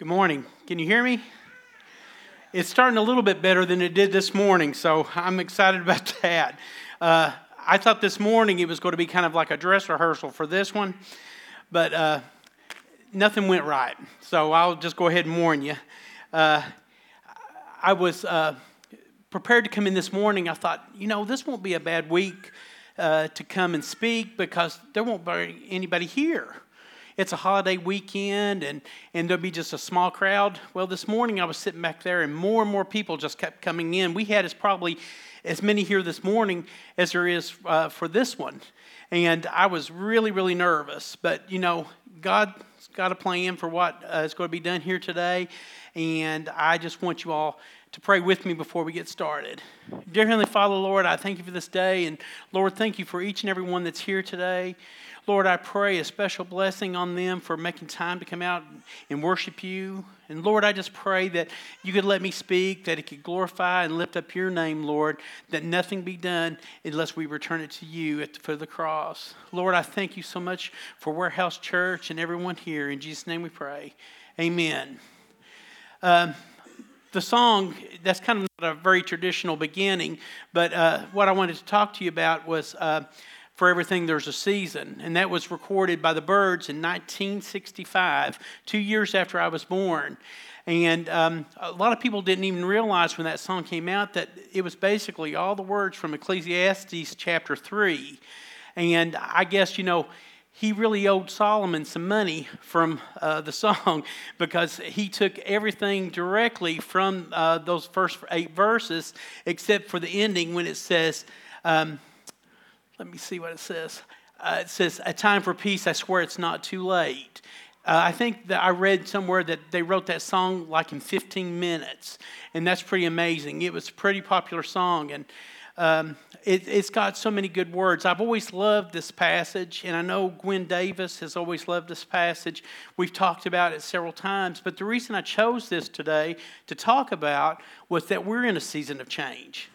Good morning. Can you hear me? It's starting a little bit better than it did this morning, so I'm excited about that. Uh, I thought this morning it was going to be kind of like a dress rehearsal for this one, but uh, nothing went right. So I'll just go ahead and warn you. Uh, I was uh, prepared to come in this morning. I thought, you know, this won't be a bad week uh, to come and speak because there won't be anybody here it's a holiday weekend and, and there'll be just a small crowd. Well, this morning I was sitting back there and more and more people just kept coming in. We had as probably as many here this morning as there is uh, for this one. And I was really, really nervous. But, you know, God's got a plan for what uh, is going to be done here today. And I just want you all to pray with me before we get started. Dear Heavenly Father, Lord, I thank you for this day. And Lord, thank you for each and every one that's here today. Lord, I pray a special blessing on them for making time to come out and worship you. And Lord, I just pray that you could let me speak, that it could glorify and lift up your name, Lord, that nothing be done unless we return it to you at the foot of the cross. Lord, I thank you so much for Warehouse Church and everyone here. In Jesus' name we pray. Amen. Um, the song, that's kind of not a very traditional beginning, but uh, what I wanted to talk to you about was. Uh, for everything there's a season. And that was recorded by the Byrds in 1965, two years after I was born. And um, a lot of people didn't even realize when that song came out that it was basically all the words from Ecclesiastes chapter 3. And I guess, you know, he really owed Solomon some money from uh, the song because he took everything directly from uh, those first eight verses, except for the ending when it says, um, let me see what it says. Uh, it says, A time for peace, I swear it's not too late. Uh, I think that I read somewhere that they wrote that song like in 15 minutes, and that's pretty amazing. It was a pretty popular song, and um, it, has got so many good words. I've always loved this passage, and I know Gwen Davis has always loved this passage. We've talked about it several times, but the reason I chose this today to talk about was that we're in a season of change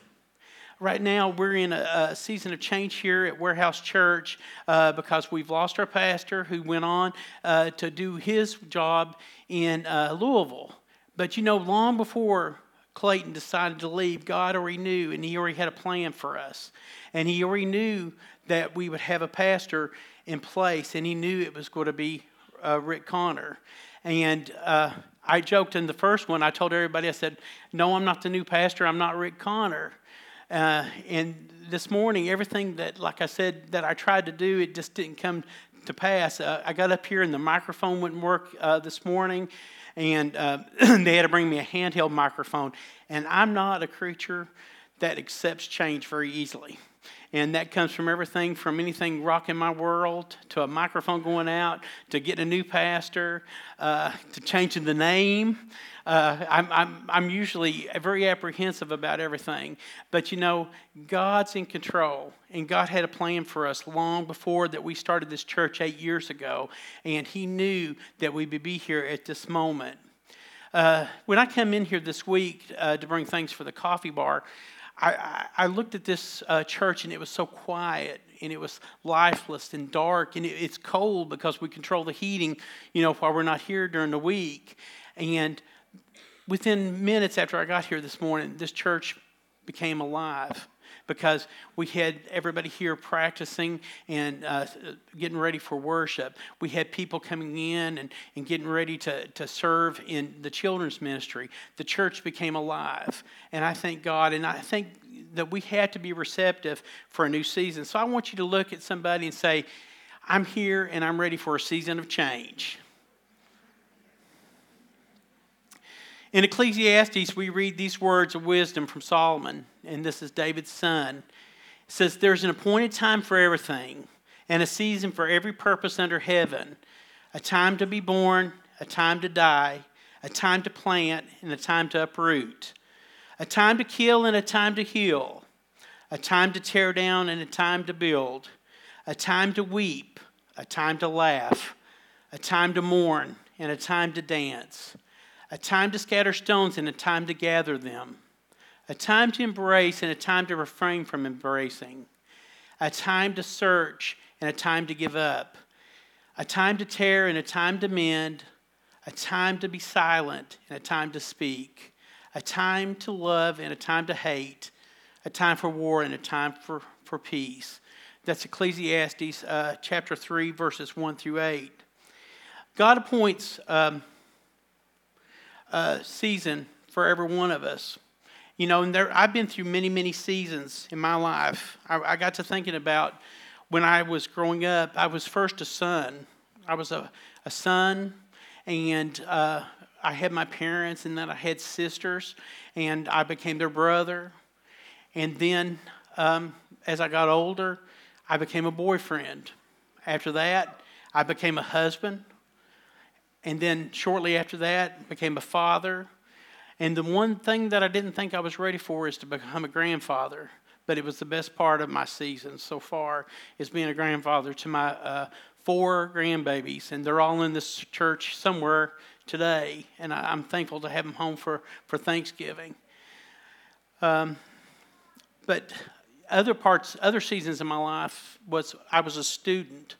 right now we're in a, a, season of change here at Warehouse Church uh, because we've lost our pastor who went on uh, to do his job in uh, Louisville. But you know, long before Clayton decided to leave, God already knew and He already had a plan for us. And He already knew that we would have a pastor in place, and He knew it was going to be uh, Rick Connor. And uh, I joked in the first one, I told everybody, I said, No, I'm not the new pastor, I'm not Rick Connor. Uh, and this morning, everything that, like I said, that I tried to do, it just didn't come to pass. Uh, I got up here and the microphone wouldn't work uh, this morning, and uh, they had to bring me a handheld microphone. And I'm not a creature that accepts change very easily. And that comes from everything from anything rocking my world to a microphone going out to getting a new pastor uh, to changing the name. Uh, I'm, I'm, I'm usually very apprehensive about everything. But you know, God's in control, and God had a plan for us long before that we started this church eight years ago, and He knew that we would be here at this moment. Uh, when I come in here this week uh, to bring things for the coffee bar, I, I, looked at this uh, church and it was so quiet and it was lifeless and dark and it, it's cold because we control the heating, you know, while we're not here during the week. And within minutes after I got here this morning, this church became alive because we had everybody here practicing and uh, getting ready for worship. We had people coming in and, and getting ready to, to serve in the children's ministry. The church became alive. And I thank God. And I think that we had to be receptive for a new season. So I want you to look at somebody and say, I'm here and I'm ready for a season of change. In Ecclesiastes, we read these words of wisdom from Solomon, and this is David's son. It says, There's an appointed time for everything, and a season for every purpose under heaven a time to be born, a time to die, a time to plant, and a time to uproot, a time to kill, and a time to heal, a time to tear down, and a time to build, a time to weep, a time to laugh, a time to mourn, and a time to dance a time to scatter stones and a time to gather them, a time to embrace and a time to refrain from embracing, a time to search and a time to give up, a time to tear and a time to mend, a time to be silent and a time to speak, a time to love and a time to hate, a time for war and a time for, for peace. That's Ecclesiastes uh, chapter 3, verses 1 through 8. God appoints um, a season for every one of us. You know, and there, I've been through many, many seasons in my life. I, I got to thinking about when I was growing up, I was first a son. I was a, a son, and uh, I had my parents, and then I had sisters, and I became their brother. And then um, as I got older, I became a boyfriend. After that, I became a husband. And then shortly after that, became a father. And the one thing that I didn't think I was ready for is to become a grandfather. But it was the best part of my season so far is being a grandfather to my uh, four grandbabies, and they're all in this church somewhere today. And I, am thankful to have them home for for Thanksgiving. Um, but other parts, other seasons in my life was I was a student.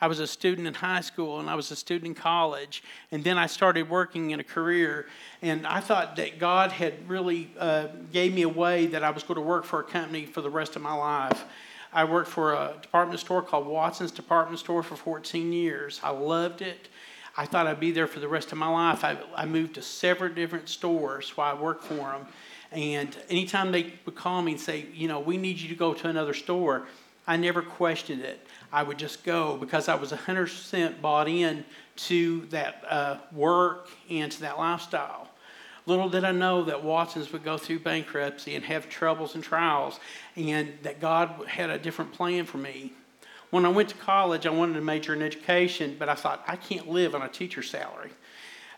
I was a student in high school and I was a student in college. And then I started working in a career. And I thought that God had really uh, gave me a way that I was going to work for a company for the rest of my life. I worked for a department store called Watson's Department Store for 14 years. I loved it. I thought I'd be there for the rest of my life. I, I moved to several different stores while I worked for them. And anytime they would call me and say, you know, we need you to go to another store, I never questioned it. I would just go because I was 100% bought in to that uh, work and to that lifestyle. Little did I know that Watson's would go through bankruptcy and have troubles and trials, and that God had a different plan for me. When I went to college, I wanted to major in education, but I thought, I can't live on a teacher's salary.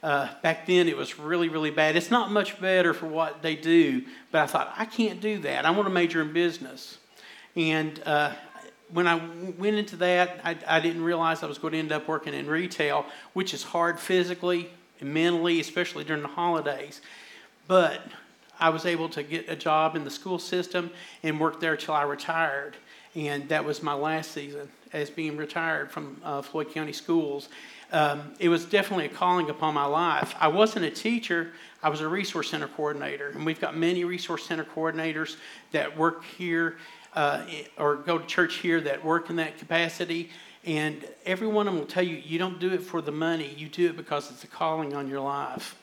Uh, back then, it was really, really bad. It's not much better for what they do, but I thought, I can't do that. I want to major in business. And uh, when I went into that, I, I, didn't realize I was going to end up working in retail, which is hard physically and mentally, especially during the holidays. But I was able to get a job in the school system and work there till I retired. And that was my last season as being retired from uh, Floyd County Schools um, it was definitely a calling upon my life. I wasn't a teacher, I was a resource center coordinator. And we've got many resource center coordinators that work here uh, or go to church here that work in that capacity. And every one of them will tell you, you don't do it for the money, you do it because it's a calling on your life.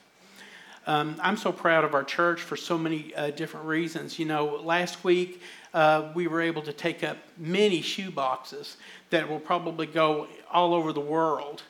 Um, I'm so proud of our church for so many uh, different reasons. You know, last week uh, we were able to take up many shoe boxes that will probably go all over the world.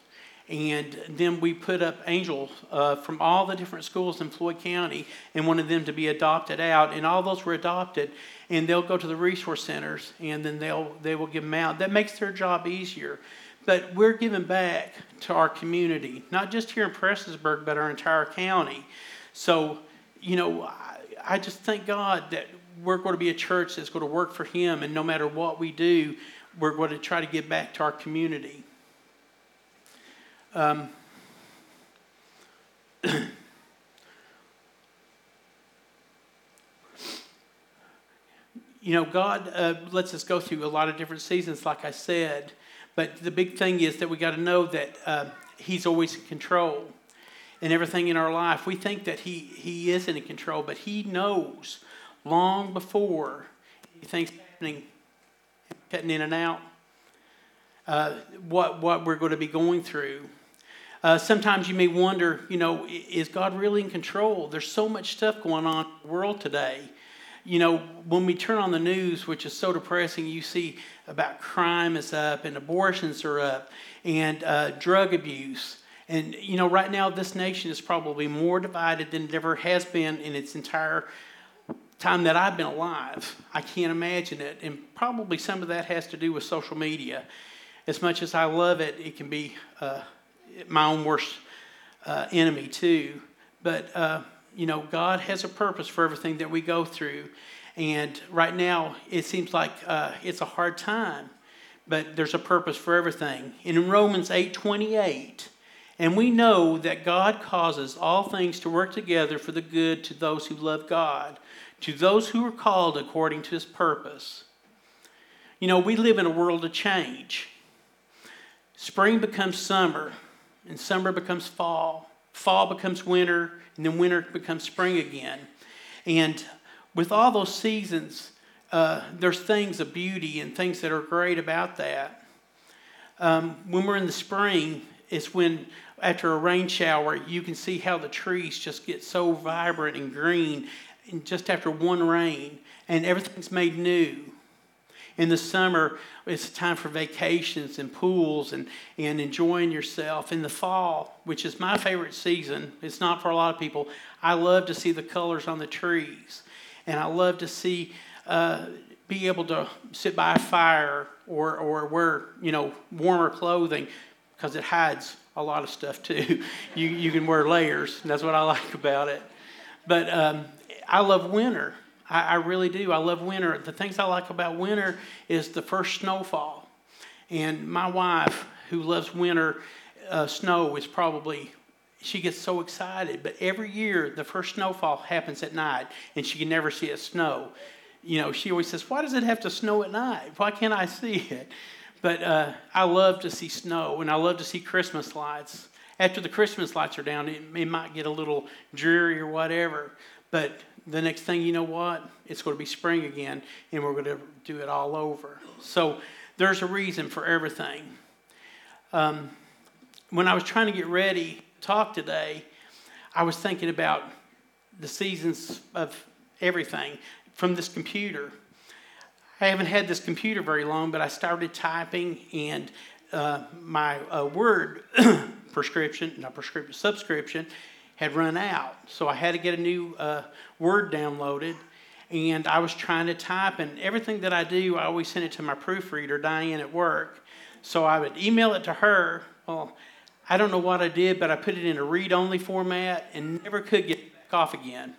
And then we put up angels uh, from all the different schools in Floyd County and wanted them to be adopted out. And all those were adopted. And they'll go to the resource centers and then they'll, they will give them out. That makes their job easier. But we're giving back to our community, not just here in Prestonsburg, but our entire county. So, you know, I, I just thank God that we're going to be a church that's going to work for Him. And no matter what we do, we're going to try to give back to our community. Um, you know, God uh, lets us go through a lot of different seasons, like I said. But the big thing is that we got to know that uh, He's always in control in everything in our life. We think that He He isn't in control, but He knows long before things happening, cutting in and out, uh, what what we're going to be going through. Uh, sometimes you may wonder, you know, is God really in control? There's so much stuff going on in the world today. You know, when we turn on the news, which is so depressing, you see about crime is up and abortions are up and uh, drug abuse. And, you know, right now this nation is probably more divided than it ever has been in its entire time that I've been alive. I can't imagine it. And probably some of that has to do with social media. As much as I love it, it can be. Uh, my own worst uh, enemy too. But uh, you know, God has a purpose for everything that we go through, and right now it seems like uh, it's a hard time, but there's a purpose for everything. And in Romans eight twenty eight. And we know that God causes all things to work together for the good to those who love God, to those who are called according to his purpose. You know, we live in a world of change. Spring becomes summer, and summer becomes fall. fall becomes winter, and then winter becomes spring again. And with all those seasons, uh, there's things of beauty and things that are great about that. Um, when we're in the spring, it's when after a rain shower, you can see how the trees just get so vibrant and green and just after one rain, and everything's made new. In the summer, it's time for vacations and pools and, and enjoying yourself. In the fall, which is my favorite season, it's not for a lot of people, I love to see the colors on the trees. And I love to see, uh, be able to sit by a fire or, or wear, you know, warmer clothing because it hides a lot of stuff too. you, you can wear layers. and That's what I like about it. But um, I love winter. I, I really do. I love winter. The things I like about winter is the first snowfall. And my wife, who loves winter uh, snow, is probably she gets so excited. But every year, the first snowfall happens at night, and she can never see it snow. You know, she always says, "Why does it have to snow at night? Why can't I see it?" But uh, I love to see snow, and I love to see Christmas lights. After the Christmas lights are down, it, it might get a little dreary or whatever. But the next thing you know what? It's going to be spring again, and we're going to do it all over. So there's a reason for everything. Um, when I was trying to get ready to talk today, I was thinking about the seasons of everything from this computer. I haven't had this computer very long, but I started typing, and uh, my uh, word prescription, not prescription, subscription had run out. So I had to get a new uh, Word downloaded. And I was trying to type, and everything that I do, I always send it to my proofreader, Diane, at work. So I would email it to her. Well, I don't know what I did, but I put it in a read only format and never could get off again.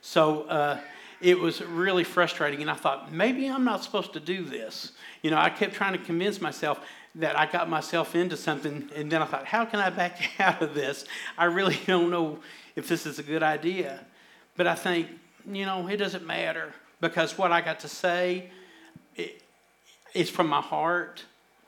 So uh, it was really frustrating. And I thought, maybe I'm not supposed to do this. You know, I kept trying to convince myself that I got myself into something, and then I thought, how can I back out of this? I really don't know if this is a good idea. But I think, you know, it doesn't matter because what I got to say it, is from my heart.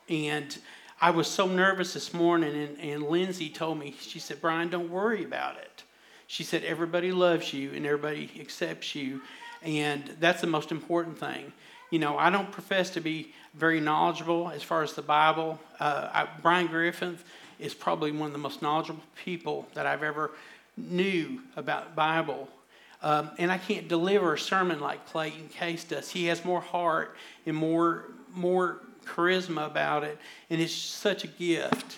And I was so nervous this morning, and, and Lindsay told me, she said, Brian, don't worry about it. She said, everybody loves you and everybody accepts you. And that's the most important thing you know, I don't profess to be very knowledgeable as far as the Bible. Uh, I, Brian Griffin is probably one of the most knowledgeable people that I've ever knew about Bible. Um, and I can't deliver a sermon like Clayton Case does. He has more heart and more more charisma about it, and it's such a gift.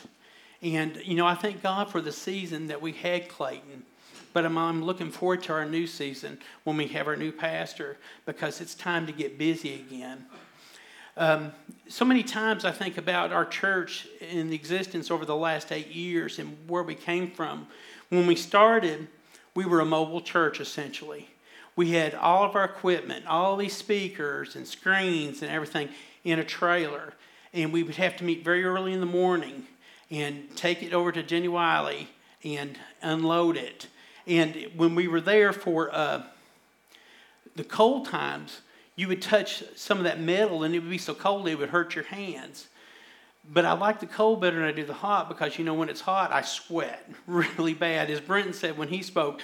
And you know, I thank God for the season that we had Clayton. But I'm, I'm looking forward to our new season when we have our new pastor because it's time to get busy again. Um, so many times I think about our church in existence over the last eight years and where we came from. When we started, we were a mobile church essentially. We had all of our equipment, all these speakers and screens and everything in a trailer. And we would have to meet very early in the morning and take it over to Jenny Wiley and unload it and when we were there for uh, the cold times, you would touch some of that metal and it would be so cold it would hurt your hands. But I like the cold better than I do the hot because you know when it's hot, I sweat really bad. As Brenton said when he spoke,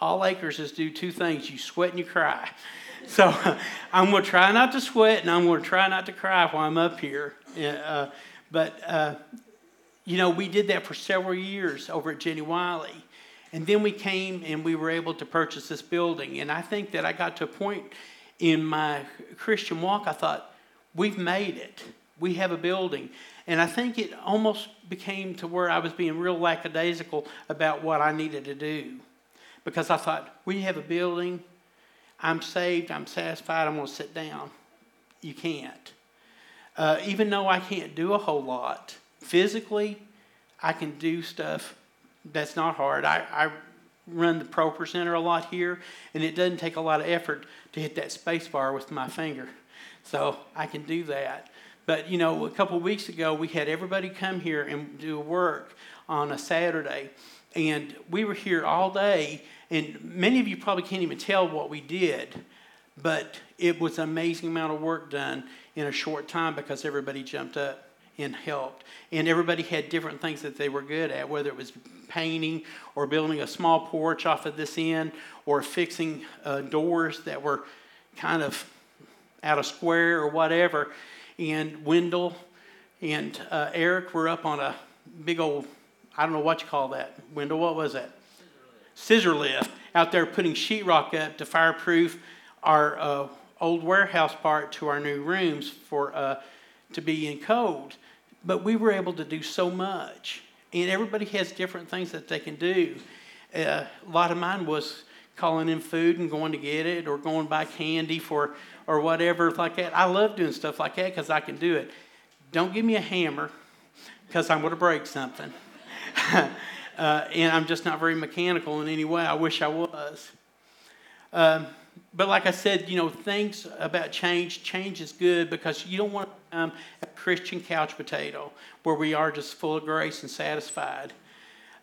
all Akers is do two things you sweat and you cry. So I'm going to try not to sweat and I'm going to try not to cry while I'm up here. Uh, but, uh, you know, we did that for several years over at Jenny Wiley. And then we came and we were able to purchase this building. And I think that I got to a point in my Christian walk, I thought, we've made it. We have a building. And I think it almost became to where I was being real lackadaisical about what I needed to do. Because I thought, we have a building. I'm saved. I'm satisfied. I'm going to sit down. You can't. Uh, even though I can't do a whole lot physically, I can do stuff that's not hard. I, I run the ProPresenter a lot here, and it doesn't take a lot of effort to hit that space bar with my finger. So I can do that. But you know, a couple weeks ago, we had everybody come here and do work on a Saturday, and we were here all day. And many of you probably can't even tell what we did, but it was an amazing amount of work done in a short time because everybody jumped up and helped. And everybody had different things that they were good at, whether it was painting or building a small porch off of this end or fixing uh, doors that were kind of out of square or whatever. And Wendell and uh, Eric were up on a big old, I don't know what you call that. Wendell, what was that? Scissor lift out there putting sheetrock up to fireproof our uh, old warehouse part to our new rooms for uh, to be in cold. But we were able to do so much, and everybody has different things that they can do. Uh, a lot of mine was calling in food and going to get it, or going buy candy for or whatever like that. I love doing stuff like that because I can do it. Don't give me a hammer because I'm going to break something. uh, and I'm just not very mechanical in any way. I wish I was. Um, but like I said, you know, things about change, change is good because you don't want become a Christian couch potato where we are just full of grace and satisfied.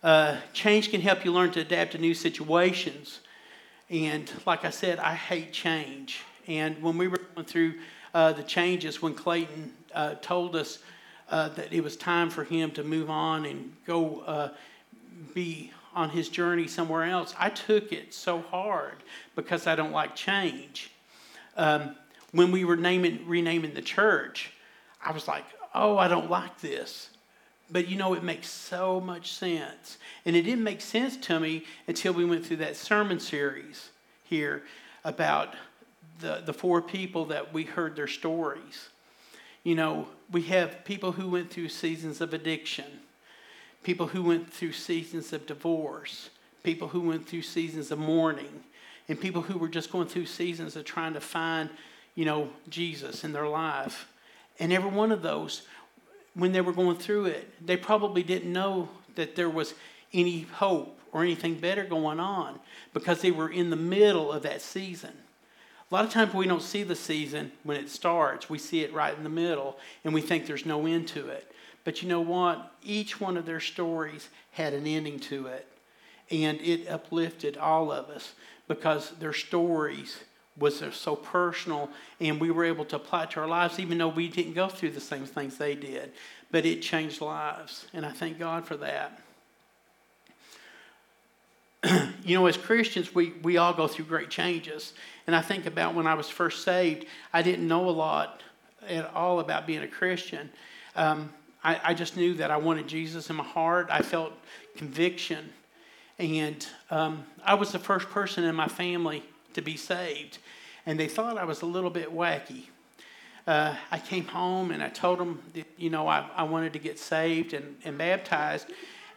Uh, change can help you learn to adapt to new situations. And like I said, I hate change. And when we were going through uh, the changes, when Clayton uh, told us uh, that it was time for him to move on and go uh, be on his journey somewhere else, I took it so hard because I don't like change. Um, when we were naming, renaming the church, I was like, oh, I don't like this. But you know, it makes so much sense. And it didn't make sense to me until we went through that sermon series here about the, the four people that we heard their stories. You know, we have people who went through seasons of addiction people who went through seasons of divorce, people who went through seasons of mourning, and people who were just going through seasons of trying to find, you know, Jesus in their life. And every one of those, when they were going through it, they probably didn't know that there was any hope or anything better going on because they were in the middle of that season. A lot of times we don't see the season when it starts, we see it right in the middle, and we think there's no end to it. But you know what? Each one of their stories had an ending to it. And it uplifted all of us because their stories was so personal and we were able to apply it to our lives even though we didn't go through the same things they did. But it changed lives. And I thank God for that. you know, as Christians, we, we all go through great changes. And I think about when I was first saved, I didn't know a lot at all about being a Christian. Um, I, I just knew that I wanted Jesus in my heart. I felt conviction. And um, I was the first person in my family to be saved. And they thought I was a little bit wacky. Uh, I came home and I told them, that, you know, I, I wanted to get saved and, and baptized.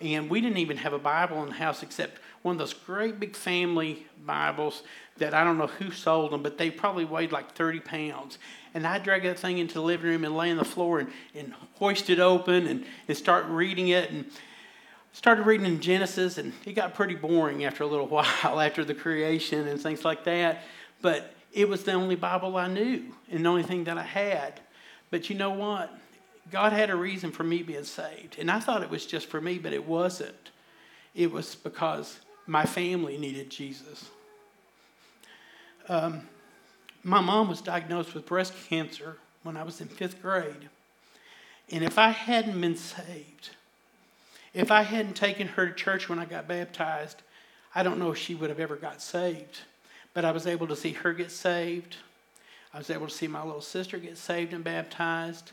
And we didn't even have a Bible in the house except one of those great big family Bibles that I don't know who sold them, but they probably weighed like 30 pounds. And I drag that thing into the living room and lay on the floor and, and hoist it open and, and start reading it. And started reading in Genesis, and it got pretty boring after a little while, after the creation and things like that. But it was the only Bible I knew and the only thing that I had. But you know what? God had a reason for me being saved. And I thought it was just for me, but it wasn't. It was because my family needed Jesus. Um, my mom was diagnosed with breast cancer when I was in fifth grade. And if I hadn't been saved, if I hadn't taken her to church when I got baptized, I don't know if she would have ever got saved. But I was able to see her get saved. I was able to see my little sister get saved and baptized.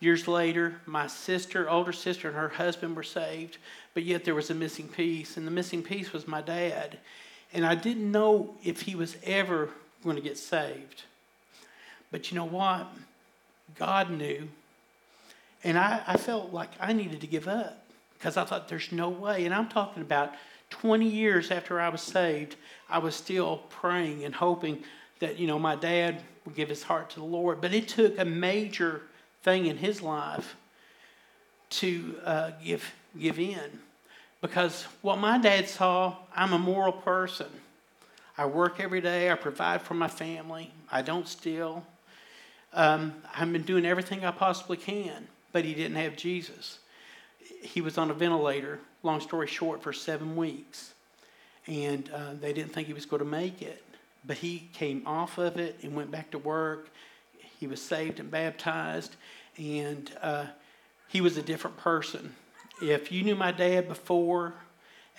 Years later, my sister, older sister, and her husband were saved, but yet there was a missing piece, and the missing piece was my dad. And I didn't know if he was ever going to get saved. But you know what? God knew. And I, I felt like I needed to give up because I thought there's no way. And I'm talking about 20 years after I was saved, I was still praying and hoping that, you know, my dad would give his heart to the Lord. But it took a major thing in his life to uh, give, give in. Because what my dad saw, I'm a moral person. I work every day, I provide for my family, I don't steal. Um, I've been doing everything I possibly can, but he didn't have Jesus. He was on a ventilator, long story short, for seven weeks. And uh, they didn't think he was going to make it. But he came off of it and went back to work he was saved and baptized. And uh, he was a different person. If you knew my dad before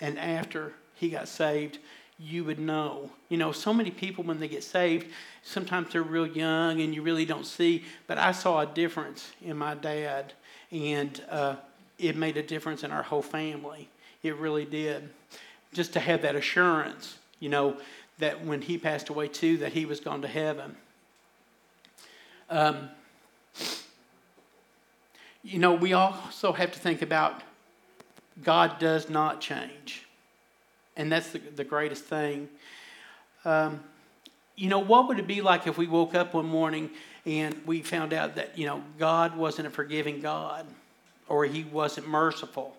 and after he got saved, you would know. You know, so many people when they get saved, sometimes they're real young and you really don't see. But I saw a difference in my dad, and uh, it made a difference in our whole family. It really did. Just to have that assurance, you know, that when he passed away too, that he was gone to heaven. Um, you know, we also have to think about God does not change. And that's the, the greatest thing. Um, you know, what would it be like if we woke up one morning and we found out that, you know, God wasn't a forgiving God or he wasn't merciful?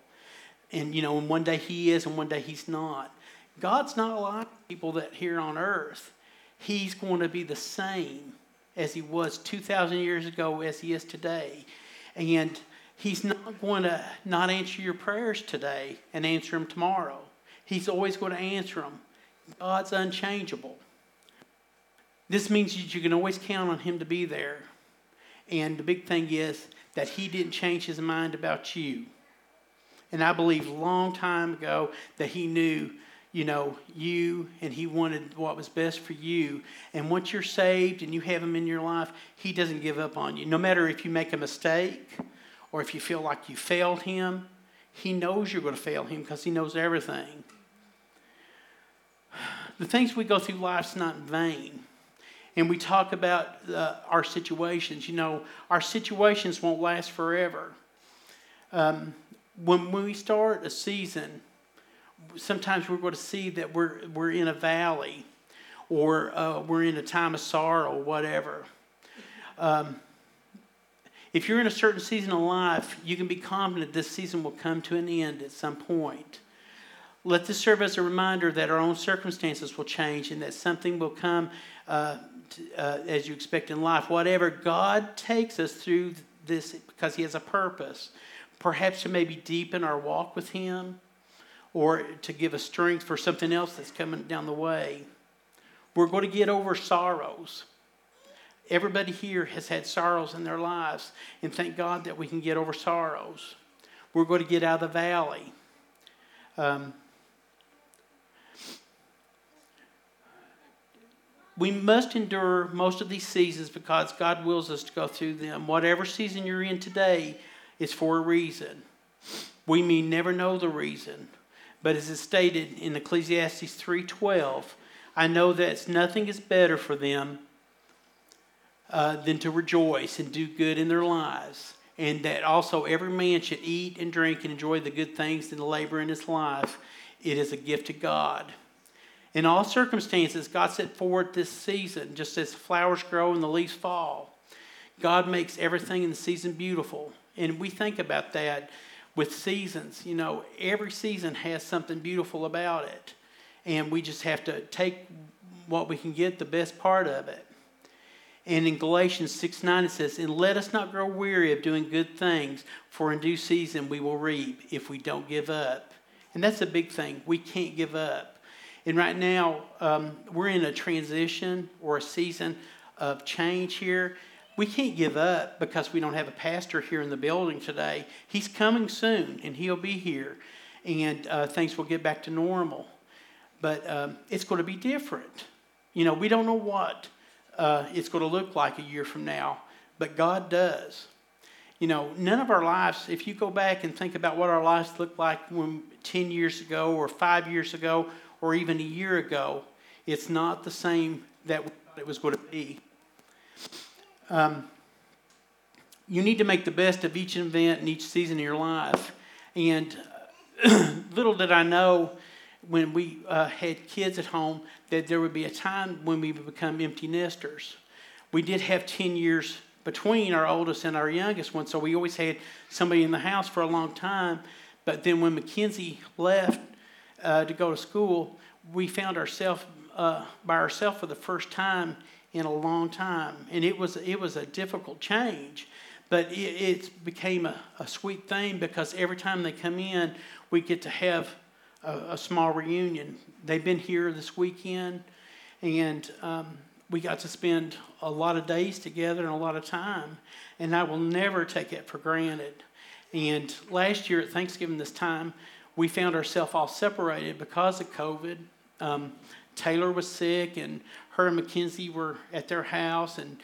And, you know, and one day he is and one day he's not. God's not like people that here on earth. He's going to be the same as he was 2,000 years ago as he is today. And He's not going to not answer your prayers today and answer them tomorrow. He's always going to answer them. God's unchangeable. This means that you can always count on Him to be there. And the big thing is that He didn't change His mind about you. And I believe long time ago that He knew, you know, you and He wanted what was best for you. And once you're saved and you have Him in your life, He doesn't give up on you. No matter if you make a mistake or if you feel like you failed him, he knows you're going to fail him because he knows everything. The things we go through life's not in vain. And we talk about uh, our situations. You know, our situations won't last forever. Um, when, we start a season, sometimes we're going to see that we're, we're in a valley or uh, we're in a time of sorrow, whatever. Um, if you're in a certain season of life, you can be confident this season will come to an end at some point. Let this serve as a reminder that our own circumstances will change and that something will come uh, to, uh, as you expect in life. Whatever God takes us through this because He has a purpose, perhaps to maybe deepen our walk with Him or to give us strength for something else that's coming down the way. We're going to get over sorrows. Everybody here has had sorrows in their lives, and thank God that we can get over sorrows. We're going to get out of the valley. Um, we must endure most of these seasons because God wills us to go through them. Whatever season you're in today is for a reason. We may never know the reason, but as is stated in Ecclesiastes 3:12, I know that nothing is better for them uh, than to rejoice and do good in their lives. And that also every man should eat and drink and enjoy the good things and labor in his life. It is a gift to God. In all circumstances, God set forward this season, just as flowers grow and the leaves fall. God makes everything in the season beautiful. And we think about that with seasons. You know, every season has something beautiful about it. And we just have to take what we can get, the best part of it. And in Galatians 6 9, it says, And let us not grow weary of doing good things, for in due season we will reap if we don't give up. And that's a big thing. We can't give up. And right now, um, we're in a transition or a season of change here. We can't give up because we don't have a pastor here in the building today. He's coming soon, and he'll be here, and uh, things will get back to normal. But um, it's going to be different. You know, we don't know what uh, it's going to look like a year from now, but God does. You know, none of our lives, if you go back and think about what our lives looked like when 10 years ago or five years ago or even a year ago, it's not the same that it was going to be. Um, you need to make the best of each event and each season of your life. And little did I know when we uh, had kids at home that there would be a time when we would become empty nesters. We did have 10 years between our oldest and our youngest one, so we always had somebody in the house for a long time. But then when Mackenzie left uh, to go to school, we found ourselves uh, by ourselves for the first time in a long time, and it was it was a difficult change, but it, it became a, a sweet thing because every time they come in, we get to have a, a small reunion. They've been here this weekend, and um, we got to spend a lot of days together and a lot of time. And I will never take it for granted. And last year at Thanksgiving this time, we found ourselves all separated because of COVID. Um, Taylor was sick, and her and Mackenzie were at their house, and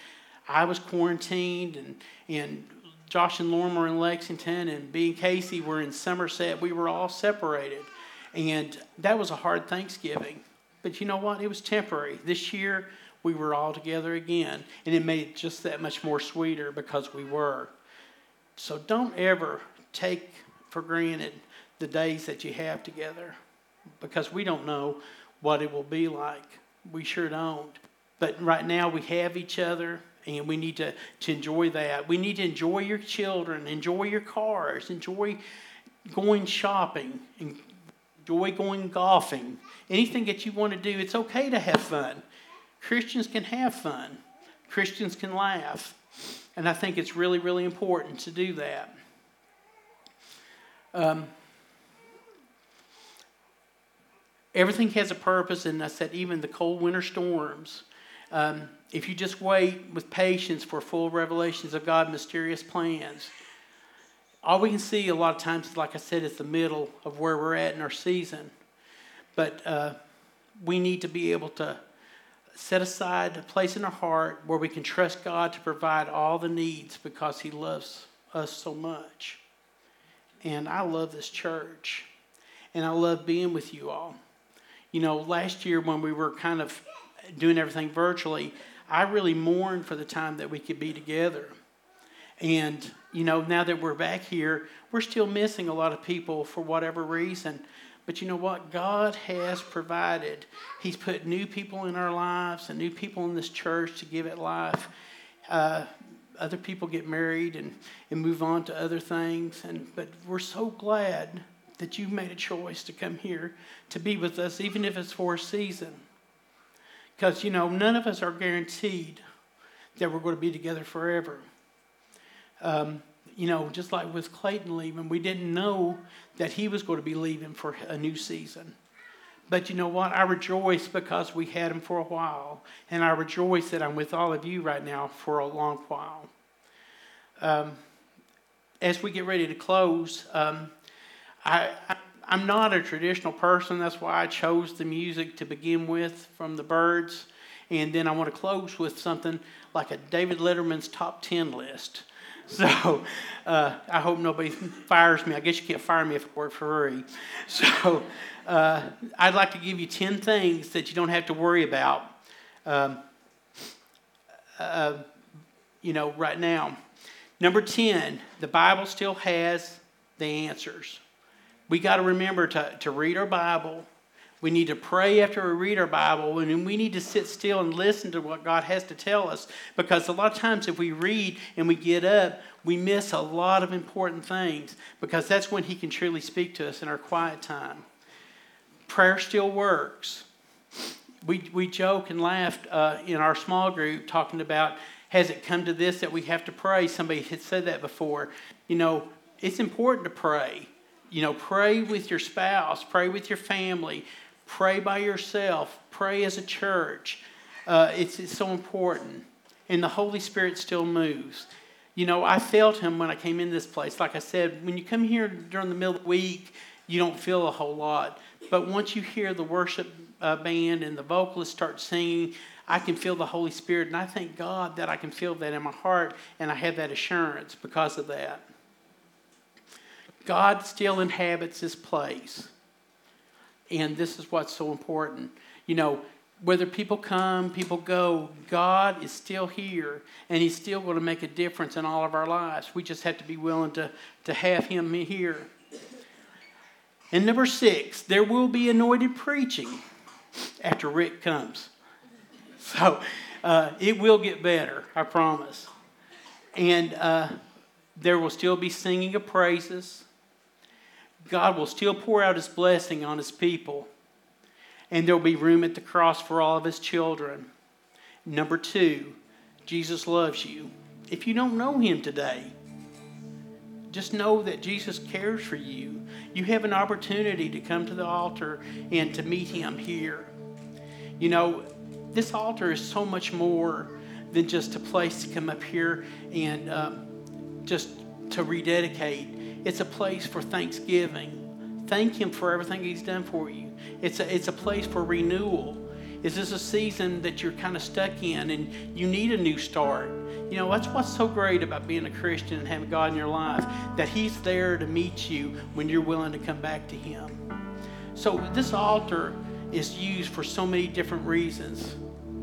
I was quarantined, and, and Josh and Lauren were in Lexington, and B and Casey were in Somerset. We were all separated. And that was a hard Thanksgiving. But you know what? It was temporary. This year, we were all together again, and it made it just that much more sweeter because we were. So don't ever take for granted the days that you have together because we don't know what it will be like. We sure don't. But right now we have each other and we need to, to enjoy that. We need to enjoy your children, enjoy your cars, enjoy going shopping, enjoy going golfing. Anything that you want to do, it's okay to have fun. Christians can have fun, Christians can laugh. And I think it's really, really important to do that. Um, everything has a purpose, and I said, even the cold winter storms. Um, if you just wait with patience for full revelations of God's mysterious plans, all we can see a lot of times, like I said, is the middle of where we're at in our season. But uh, we need to be able to set aside a place in our heart where we can trust God to provide all the needs because He loves us so much. And I love this church. And I love being with you all. You know, last year when we were kind of doing everything virtually, I really mourned for the time that we could be together. And, you know, now that we're back here, we're still missing a lot of people for whatever reason. But you know what? God has provided. He's put new people in our lives and new people in this church to give it life. Uh, other people get married and, and move on to other things. And, but we're so glad that you've made a choice to come here to be with us, even if it's for a season. Because, you know, none of us are guaranteed that we're going to be together forever. Um, you know, just like with Clayton leaving, we didn't know that he was going to be leaving for a new season. But you know what? I rejoice because we had him for a while. And I rejoice that I'm with all of you right now for a long while. Um, as we get ready to close, um, I, I, I'm not a traditional person. That's why I chose the music to begin with from the Byrds. And then I want to close with something like a David Letterman's top 10 list. So uh, I hope nobody fires me. I guess you can't fire me if I work for free. So uh, I'd like to give you 10 things that you don't have to worry about, um, uh, you know, right now. Number 10, the Bible still has the answers. We got to remember to, to read our Bible we need to pray after we read our Bible, and we need to sit still and listen to what God has to tell us. Because a lot of times, if we read and we get up, we miss a lot of important things because that's when He can truly speak to us in our quiet time. Prayer still works. We, we joke and laughed uh, in our small group talking about has it come to this that we have to pray? Somebody had said that before. You know, it's important to pray. You know, pray with your spouse, pray with your family, Pray by yourself. Pray as a church. Uh, it's, it's so important. And the Holy Spirit still moves. You know, I felt Him when I came in this place. Like I said, when you come here during the middle of the week, you don't feel a whole lot. But once you hear the worship uh, band and the vocalists start singing, I can feel the Holy Spirit. And I thank God that I can feel that in my heart and I have that assurance because of that. God still inhabits this place. And this is what's so important. You know, whether people come, people go, God is still here and He's still going to make a difference in all of our lives. We just have to be willing to, to have Him here. And number six, there will be anointed preaching after Rick comes. So uh, it will get better, I promise. And uh, there will still be singing of praises. God will still pour out his blessing on his people. And there'll be room at the cross for all of his children. Number two, Jesus loves you. If you don't know him today, just know that Jesus cares for you. You have an opportunity to come to the altar and to meet him here. You know, this altar is so much more than just a place to come up here and um, just to rededicate It's a place for thanksgiving. Thank Him for everything He's done for you. It's a, it's a place for renewal. Is this a season that you're kind of stuck in and you need a new start? You know, that's what's so great about being a Christian and having God in your life, that He's there to meet you when you're willing to come back to Him. So, this altar is used for so many different reasons.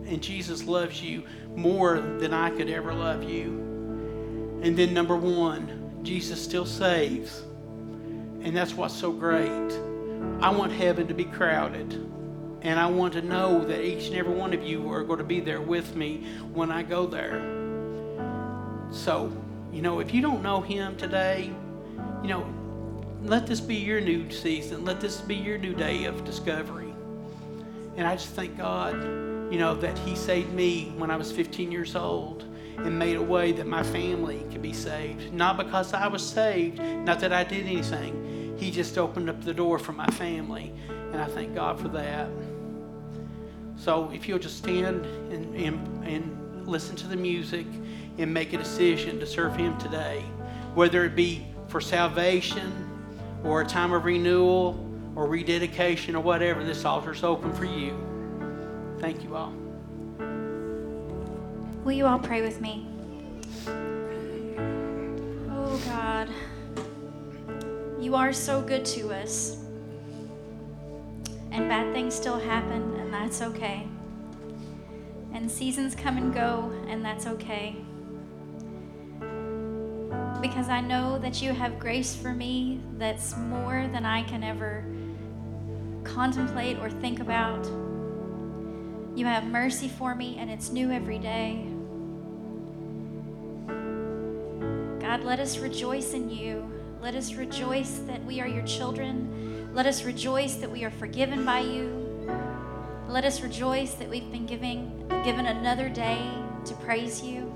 And Jesus loves you more than I could ever love you. And then, number one, Jesus still saves. And that's what's so great. I want heaven to be crowded. And I want to know that each and every one of you are going to be there with me when I go there. So, you know, if you don't know Him today, you know, let this be your new season. Let this be your new day of discovery. And I just thank God, you know, that He saved me when I was 15 years old and made a way that my family could be saved. Not because I was saved, not that I did anything. He just opened up the door for my family. And I thank God for that. So if you'll just stand and, and, and listen to the music and make a decision to serve Him today, whether it be for salvation or a time of renewal or rededication or whatever, this altar is open for you. Thank you all. Will you all pray with me? Oh God, you are so good to us. And bad things still happen, and that's okay. And seasons come and go, and that's okay. Because I know that you have grace for me that's more than I can ever contemplate or think about. You have mercy for me, and it's new every day. God, let us rejoice in you. Let us rejoice that we are your children. Let us rejoice that we are forgiven by you. Let us rejoice that we've been giving, given another day to praise you.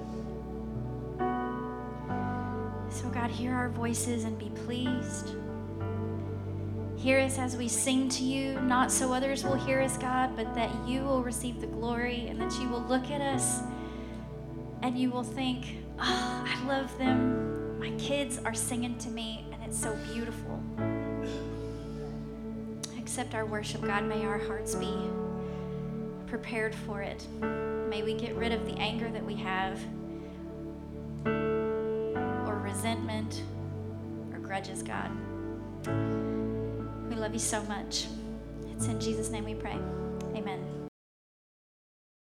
So, God, hear our voices and be pleased. Hear us as we sing to you, not so others will hear us, God, but that you will receive the glory and that you will look at us and you will think, oh, I love them. My kids are singing to me, and it's so beautiful. Accept our worship, God. May our hearts be prepared for it. May we get rid of the anger that we have, or resentment, or grudges, God. We love you so much. It's in Jesus' name we pray. Amen.